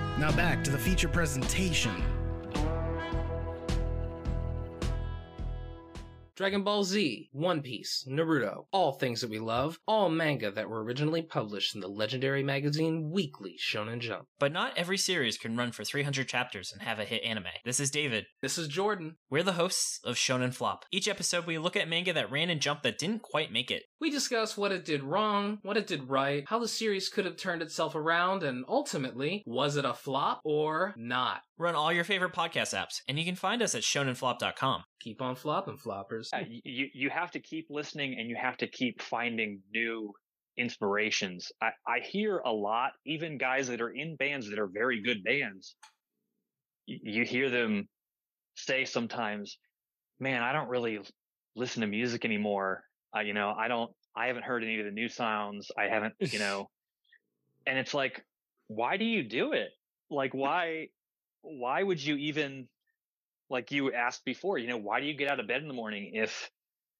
Now back to the feature presentation. Dragon Ball Z, One Piece, Naruto, all things that we love, all manga that were originally published in the legendary magazine Weekly Shonen Jump. But not every series can run for 300 chapters and have a hit anime. This is David. This is Jordan. We're the hosts of Shonen Flop. Each episode, we look at manga that ran in Jump that didn't quite make it. We discuss what it did wrong, what it did right, how the series could have turned itself around, and ultimately, was it a flop or not? Run all your favorite podcast apps, and you can find us at shonenflop.com. Keep on flopping, floppers. Yeah, you you have to keep listening and you have to keep finding new inspirations. I, I hear a lot, even guys that are in bands that are very good bands. y- You hear them say sometimes, "Man, I don't really listen to music anymore. Uh, you know, I don't. I haven't heard any of the new sounds. I haven't. You <laughs> know." and it's like, why do you do it? Like, <laughs> why? Why would you even? like you asked before, you know, why do you get out of bed in the morning if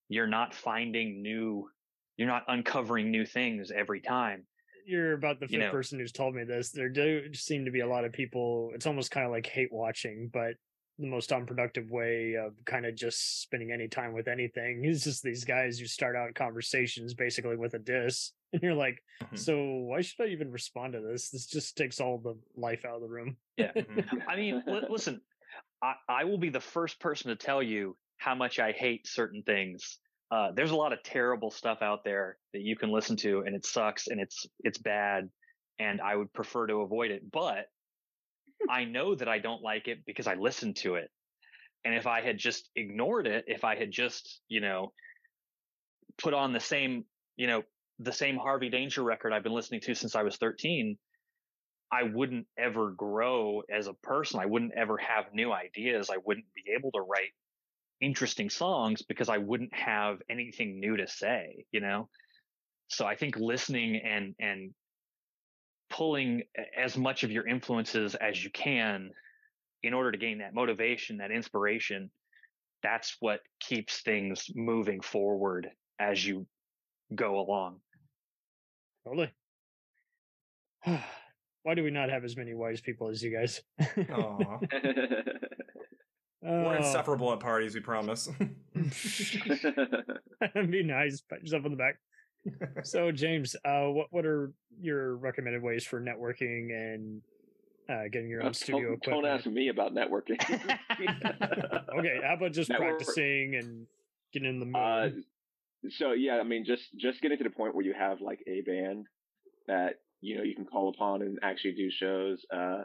you're not finding new, you're not uncovering new things every time? You're about the fifth You know. person who's told me this. There do seem to be a lot of people. It's almost kind of like hate watching, but the most unproductive way of kind of just spending any time with anything <laughs> is just these guys who start out conversations basically with a diss, <laughs> and you're like, Mhm. so why should I even respond to this? This just takes all the life out of the room. Yeah. <laughs> Mhm. I mean, li- listen, I, I will be the first person to tell you how much I hate certain things. Uh, there's a lot of terrible stuff out there that you can listen to, and it sucks and it's it's bad, and I would prefer to avoid it. But I know that I don't like it because I listened to it, and if I had just ignored it, if I had just you know put on the same you know the same Harvey Danger record I've been listening to since I was 13, I wouldn't ever grow as a person. I wouldn't ever have new ideas. I wouldn't be able to write interesting songs because I wouldn't have anything new to say, you know? So I think listening and, and pulling as much of your influences as you can in order to gain that motivation, that inspiration, that's what keeps things moving forward as you go along. Totally. <sighs> Why do we not have as many wise people as you guys? Aw. <laughs> We're Oh, insufferable at parties, we promise. <laughs> <laughs> That'd be nice. Pat yourself on the back. So, James, uh, what what are your recommended ways for networking and uh, getting your own Uh, studio don't, don't ask me about networking. <laughs> okay, how about just Network- practicing and getting in the mood? Uh, so yeah, I mean, just just getting to the point where you have like a band that you know you can call upon and actually do shows. Uh,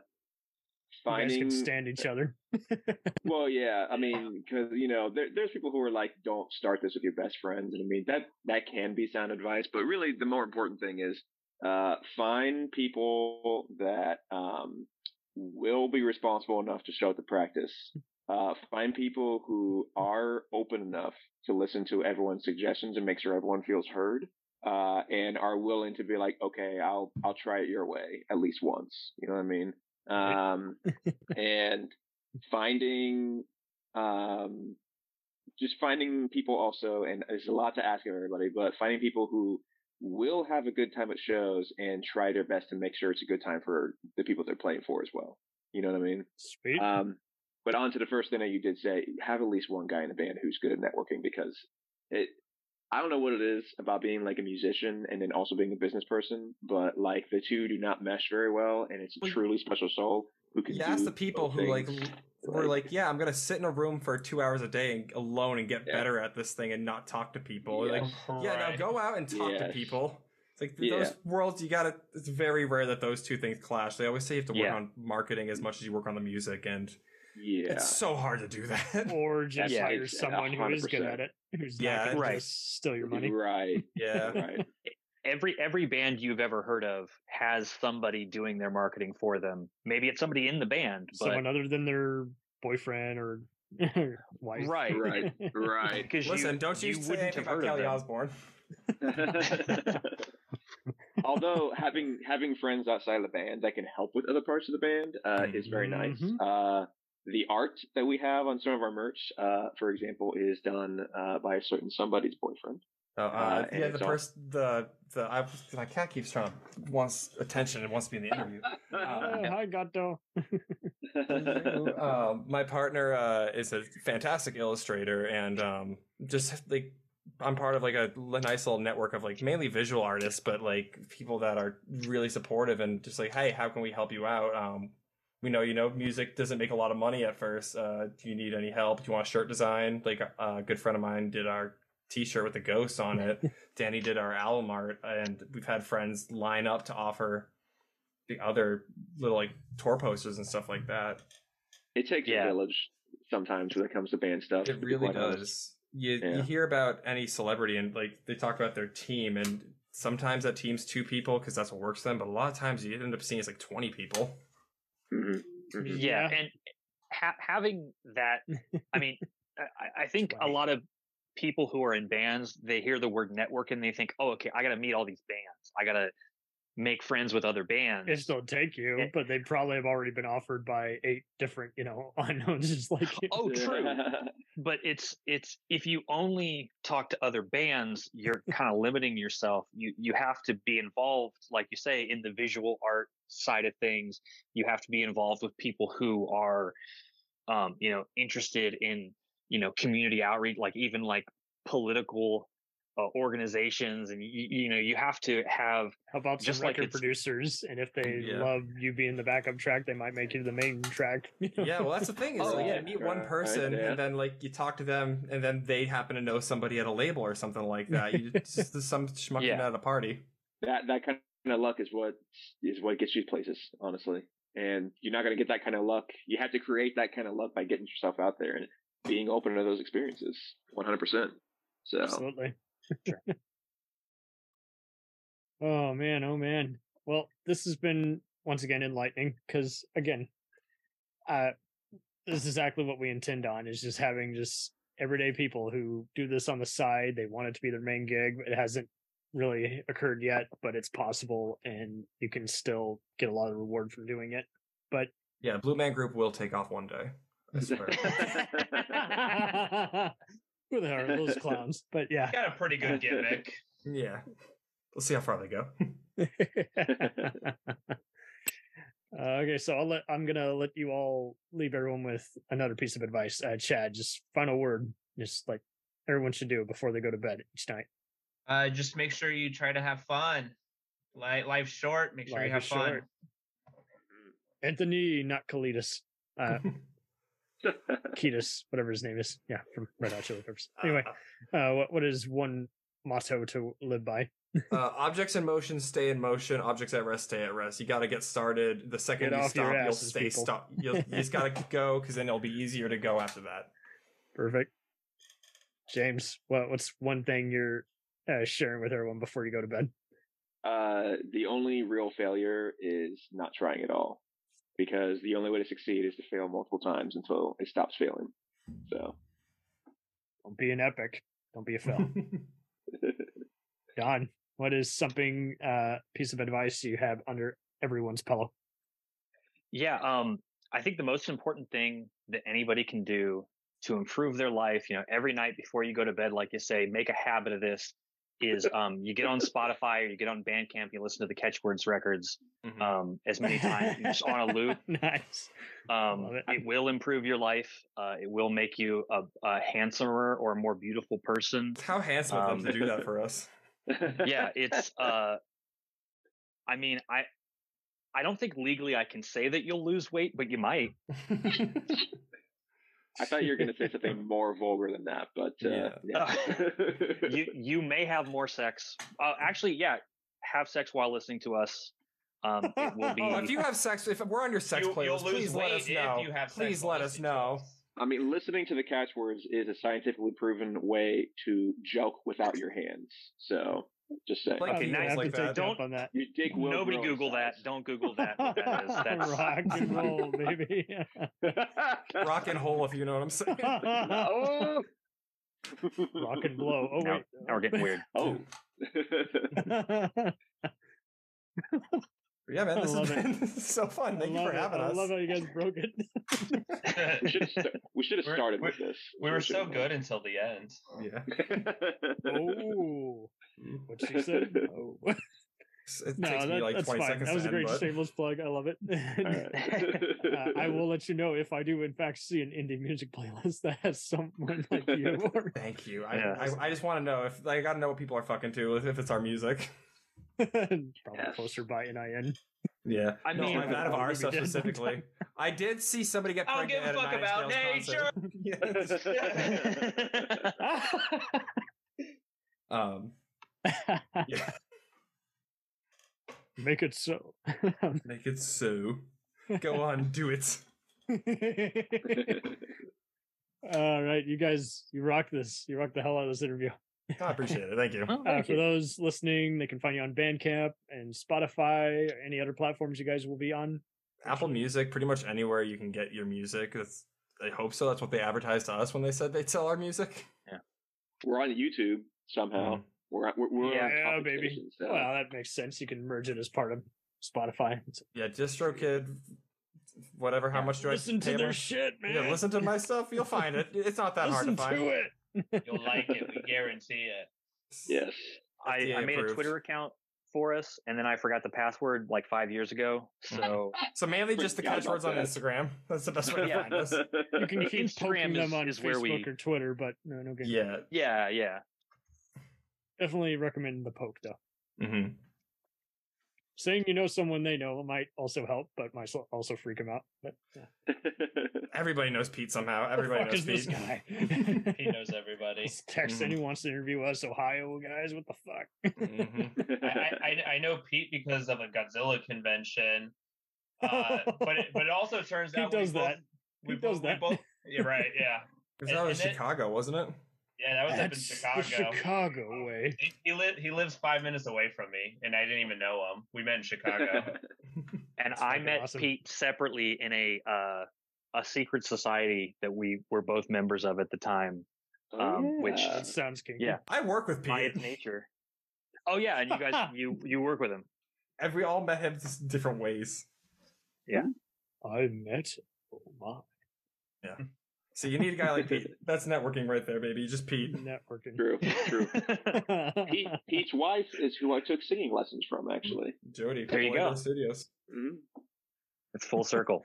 you guys can stand each other. <laughs> well, yeah, I mean, because you know, there, there's people who are like, don't start this with your best friends, and I mean that that can be sound advice, but really the more important thing is uh, find people that um, will be responsible enough to show up to practice Uh, find people who are open enough to listen to everyone's suggestions and make sure everyone feels heard. Uh, and are willing to be like, okay, I'll I'll try it your way at least once. You know what I mean? Um, and finding um, just finding people also, and there's a lot to ask of everybody, but finding people who will have a good time at shows and try their best to make sure it's a good time for the people they're playing for as well. You know what I mean? Sweet. Um, but on to the first thing that you did say, have at least one guy in the band who's good at networking because it, I don't know what it is about being like a musician and then also being a business person, but like the two do not mesh very well and it's a truly special soul who can You ask the people who like were like, yeah, I'm gonna sit in a room for two hours a day and, alone and get better at this thing and not talk to people. Like, Yes. yeah, now go out and talk to people. It's like Yeah. those worlds you gotta. It's very rare that those two things clash. They always say you have to work Yeah. on marketing as much as you work on the music, and yeah, it's so hard to do that. <laughs> or just Yeah, hire it's someone who is good at it, who's Yeah, not right. steal your money. Right. <laughs> Yeah. Right. every every band you've ever heard of has somebody doing their marketing for them. Maybe it's somebody in the band, but Someone other than their boyfriend or <laughs> wife. right, Right. Right. Because Listen, you, don't you, say wouldn't anything have about heard Kelly them. Osbourne. Although having having friends outside of the band that can help with other parts of the band uh, is very nice. Mhm. Uh, the art that we have on some of our merch, uh, for example, is done uh, by a certain somebody's boyfriend. Oh, uh, Uh, yeah, it's the all- person, the the I, my cat keeps trying to wants attention and wants to be in the interview. <laughs> Oh, hi, Gato. <laughs> um, my partner uh, is a fantastic illustrator, and um, just like I'm part of like a nice little network of like mainly visual artists, but like people that are really supportive and just like, hey, how can we help you out? Um, we know you know music doesn't make a lot of money at first. Uh, do you need any help? Do you want a shirt design? Like uh, a good friend of mine did our T-shirt with the ghost on it. <laughs> Danny did our album art, and we've had friends line up to offer the other little like tour posters and stuff like that. It takes Yeah. a village sometimes when it comes to band stuff. It really does. You Yeah. you hear about any celebrity and like they talk about their team, and sometimes that team's two people because that's what works for them. But a lot of times you end up seeing it's like twenty people. Mhm. Mhm. yeah, and ha- having that i mean I, I think a lot of people who are in bands they hear the word network and they think oh okay i gotta meet all these bands i gotta make friends with other bands If they'll take you, Eh. but they probably have already been offered by eight different, you know, <laughs> unknowns. Just like <laughs> oh true <laughs> but it's it's if you only talk to other bands you're kind of limiting yourself you you have to be involved like you say in the visual art side of things you have to be involved with people who are um you know interested in you know community outreach like even like political uh, organizations and you, you know you have to have How about some just like record it's producers? And if they Yeah. love you being the backup track, they might make you the main track. <laughs> Yeah, well, that's the thing is Oh, like yeah. you meet one Right, person yeah. and then like you talk to them and then they happen to know somebody at a label or something like <laughs> that. You just there's some schmuck you Yeah. at a party. that that kind of luck is what is what gets you places, honestly. And you're not going to get that kind of luck. You have to create that kind of luck by getting yourself out there and being open to those experiences, 100%. So Absolutely. <laughs> oh man, oh man. Well, this has been once again enlightening because again, uh, this is exactly what we intend on is just having just everyday people who do this on the side. They want it to be their main gig. but It hasn't really occurred yet, but it's possible, and you can still get a lot of reward from doing it. But Yeah, Blue Man Group will take off one day. I <laughs> swear. who the hell are those clowns? But yeah. Got a pretty good gimmick. <laughs> yeah. We'll see how far they go. <laughs> Uh, okay, so I'll let I'm gonna let you all leave everyone with another piece of advice. Uh, Chad, just final word, just like everyone should do before they go to bed each night. Uh, just make sure you try to have fun. Li- Life's short. Make sure you have fun. short. Anthony, not Kalidas. Uh, <laughs> Ketis, whatever his name is. Yeah, from Red Hot Chili Peppers. Anyway, uh, what what is one motto to live by? <laughs> Uh, objects in motion stay in motion. Objects at rest stay at rest. You got to get started. The second Get you off your stop, you'll stay people. stop. <laughs> You'll, you just got to go because then it'll be easier to go after that. Perfect. James, what what's one thing you're uh, sharing with everyone before you go to bed? uh, the only real failure is not trying at all. because the only way to succeed is to fail multiple times until it stops failing. So Don't be an epic. Don't be a Phil. Don, <laughs> what is something uh piece of advice you have under everyone's pillow? Yeah, um, I think the most important thing that anybody can do to improve their life, you know, every night before you go to bed, like you say, make a habit of this. Is um, you get on Spotify or you get on Bandcamp, you listen to the Catchwords records um, as many times just on a loop. <laughs> nice. Um, it. will improve your life. Uh, it will make you a, a handsomer or a more beautiful person. How handsome of them to do that for us. <laughs> yeah, it's. Uh, I mean, I I don't think legally I can say that you'll lose weight, but you might. <laughs> I thought you were going to say something <laughs> more vulgar than that, but uh, yeah. <laughs> you you may have more sex. Uh, actually, yeah, have sex while listening to us. Um, it will be. Oh, <laughs> if you have sex, if we're on your sex You- playlist, please let us know. you have please let us know. I mean, listening to the catchwords is a scientifically proven way to joke without your hands. So, just saying. Like I'm gonna Kegels have like that. you up on that. Your dick will Nobody grow in Google that. Don't Google that. <laughs> What that is. That's Rock and <laughs> roll, baby. <laughs> Rock and roll, if you know what I'm saying. oh, Rock and blow. Oh now, wait. now we're getting weird. oh. Yeah, man, I this love has it. been <laughs> so fun. Thank you for it. having us. I love how you guys broke it. <laughs> we should have we should have started we're- with this. We were so should've. good until the end. Yeah. <laughs> oh, what she said. Oh. It No, takes that, me like that's 20 fine. seconds That was a great end, but- shameless plug. I love it. uh, I will let you know if I do, in fact, see an indie music playlist that has someone like you. Or... Thank you. I, Yeah. I, I just want to know if like, I got to know what people are fucking to if it's our music. <laughs> Probably Yes. closer by NIN. Yeah, I no, mean- I'm out of <laughs> our stuff specifically. <laughs> I did see somebody get I don't give a at fuck Nine Inch about Nails concert. um, yeah, Make it so. make it so. Go on, do it. All right, you guys, you rock this. You rock the hell out of this interview. <laughs> I appreciate it. Thank you. Oh, Uh, for you. those listening, they can find you on Bandcamp and Spotify, or any other platforms you guys will be on. Apple Music, pretty much anywhere you can get your music. That's, I hope so. That's what they advertised to us when they said they'd sell our music. Yeah, we're on YouTube somehow. Mm. We're we're, we're yeah, on baby. so- Well, that makes sense. You can merge it as part of Spotify. It's- Yeah, DistroKid, whatever. How much do listen I listen to their shit, man. Yeah, listen to my stuff. You'll find it. <laughs> It's not that Listen hard to find. Listen to it. You'll like it. We guarantee it. yes. I, I made a. Twitter account for us, and then I forgot the password like five years ago. So So mainly just the Forgot catchwords on. Instagram. That's the best way to Yeah. find us. You can <laughs> keep Instagram poking them is- on is where Facebook we- or Twitter, but no, no game. Yeah. yeah, yeah. Definitely recommend the poke though. hmm Saying you know someone they know might also help, but might also freak them out. But yeah. <laughs> Everybody knows Pete somehow. the Everybody fuck knows is this Pete. guy? <laughs> He knows <laughs> everybody. This text Mhm. and he wants to interview us, Ohio guys. What the fuck? Mhm. I, I I know Pete because of a Godzilla convention, uh, but it, but it also turns He out does we both, that. We He does that. We both, yeah, right, yeah, Because that was and then- Chicago, wasn't it? Yeah. That was up in Chicago. the Chicago way. He, he, li- he lives five minutes away from me, and I didn't even know him. We met in Chicago. <laughs> <laughs> And That's I met awesome. Pete separately in a uh, a secret society that we were both members of at the time. Oh, Um, which- That sounds kinky. Yeah. I work with By Pete. its nature. Oh yeah, and you guys <laughs> you you work with him. And we all met him just different ways. Yeah, I met. Oh my. So you need a guy like Pete. <laughs> That's networking right there, baby. Just Pete. Networking. True, true. <laughs> Pete, Pete's wife is who I took singing lessons from, actually. Jody. There you go. Label Studios. Mhm. It's full circle.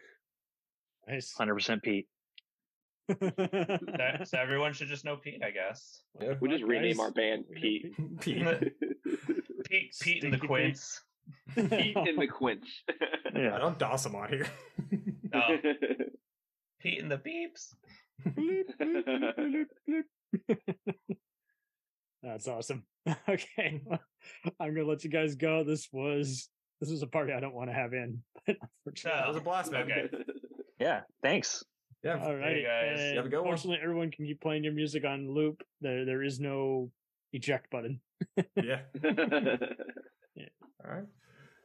<laughs> nice. Hundred percent Pete. so, so everyone should just know Pete, I guess. Yeah. We just Guys, rename our band Pete. Pete. Pete, Pete, and the Stinky Pete. Quints. Pete and the Quints. I don't doss him on here. Oh, Pete and the Beeps. <laughs> <laughs> That's awesome. <laughs> Okay, well, I'm gonna let you guys go. This was this was a party I don't want to have in, but unfortunately, That was a blast, man. Okay. Yeah. Thanks. Yeah. all right. you guys. And You have a good one. Fortunately, everyone can keep playing your music on loop. There, there is no eject button. Yeah. All right.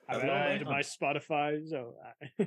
I've Have a good one, added to man. my Spotify, so I,